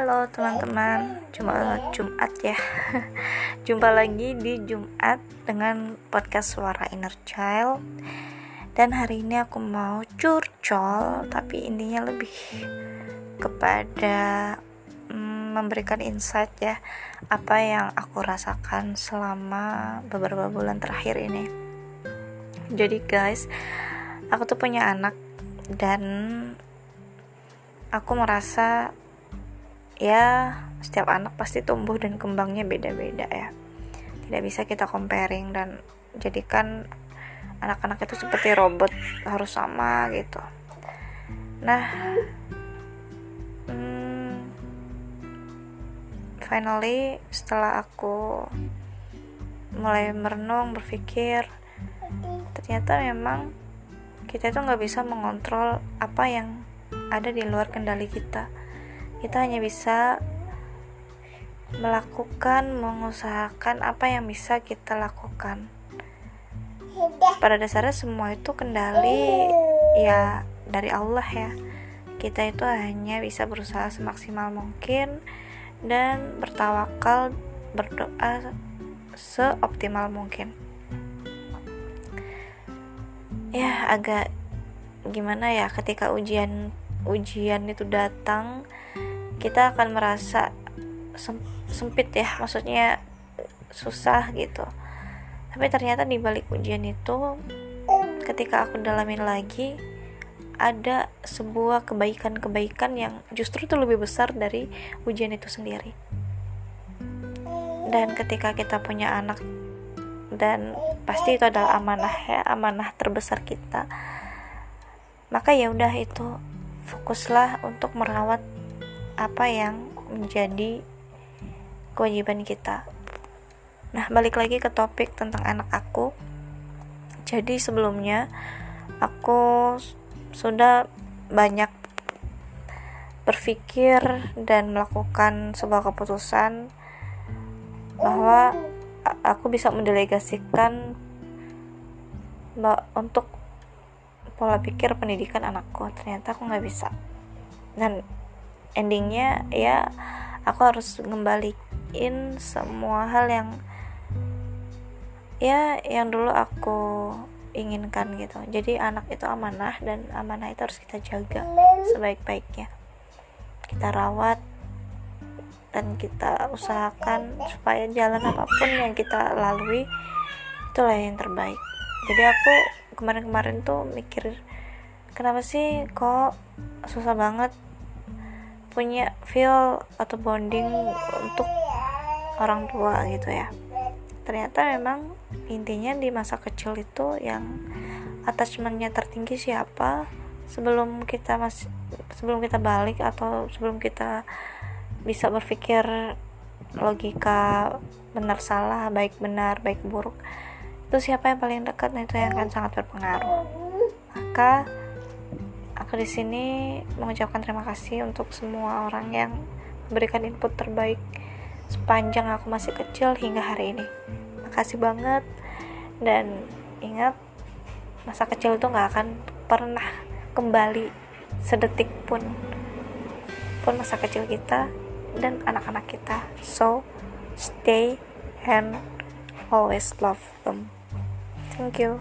Halo teman-teman, cuma Jumat ya. Jumpa lagi di Jumat dengan podcast Suara Inner Child. Dan hari ini aku mau curcol, tapi intinya lebih kepada mm, memberikan insight ya apa yang aku rasakan selama beberapa bulan terakhir ini. Jadi guys, aku tuh punya anak dan aku merasa ya setiap anak pasti tumbuh dan kembangnya beda-beda ya. Tidak bisa kita comparing dan jadikan anak-anak itu seperti robot harus sama gitu. Nah hmm, finally setelah aku mulai merenung berpikir ternyata memang kita itu nggak bisa mengontrol apa yang ada di luar kendali kita kita hanya bisa melakukan, mengusahakan apa yang bisa kita lakukan. Pada dasarnya semua itu kendali ya dari Allah ya. Kita itu hanya bisa berusaha semaksimal mungkin dan bertawakal, berdoa seoptimal mungkin. Ya agak gimana ya ketika ujian ujian itu datang kita akan merasa sempit ya maksudnya susah gitu. Tapi ternyata di balik ujian itu ketika aku dalamin lagi ada sebuah kebaikan-kebaikan yang justru itu lebih besar dari ujian itu sendiri. Dan ketika kita punya anak dan pasti itu adalah amanah ya amanah terbesar kita maka ya udah itu fokuslah untuk merawat apa yang menjadi kewajiban kita. Nah, balik lagi ke topik tentang anak aku. Jadi sebelumnya aku sudah banyak berpikir dan melakukan sebuah keputusan bahwa aku bisa mendelegasikan untuk pola pikir pendidikan anakku ternyata aku nggak bisa dan endingnya ya aku harus ngembaliin semua hal yang ya yang dulu aku inginkan gitu. Jadi anak itu amanah dan amanah itu harus kita jaga sebaik-baiknya. Kita rawat dan kita usahakan supaya jalan apa pun yang kita lalui itulah yang terbaik. Jadi aku kemarin-kemarin tuh mikir kenapa sih kok susah banget punya feel atau bonding untuk orang tua gitu ya. Ternyata memang intinya di masa kecil itu yang attachmentnya tertinggi siapa? Sebelum kita masih sebelum kita balik atau sebelum kita bisa berpikir logika benar salah baik benar baik buruk itu siapa yang paling dekat? Nah itu yang akan sangat berpengaruh. Maka aku di sini mengucapkan terima kasih untuk semua orang yang memberikan input terbaik sepanjang aku masih kecil hingga hari ini. Makasih banget dan ingat masa kecil itu nggak akan pernah kembali sedetik pun pun masa kecil kita dan anak-anak kita. So stay and always love them. Thank you.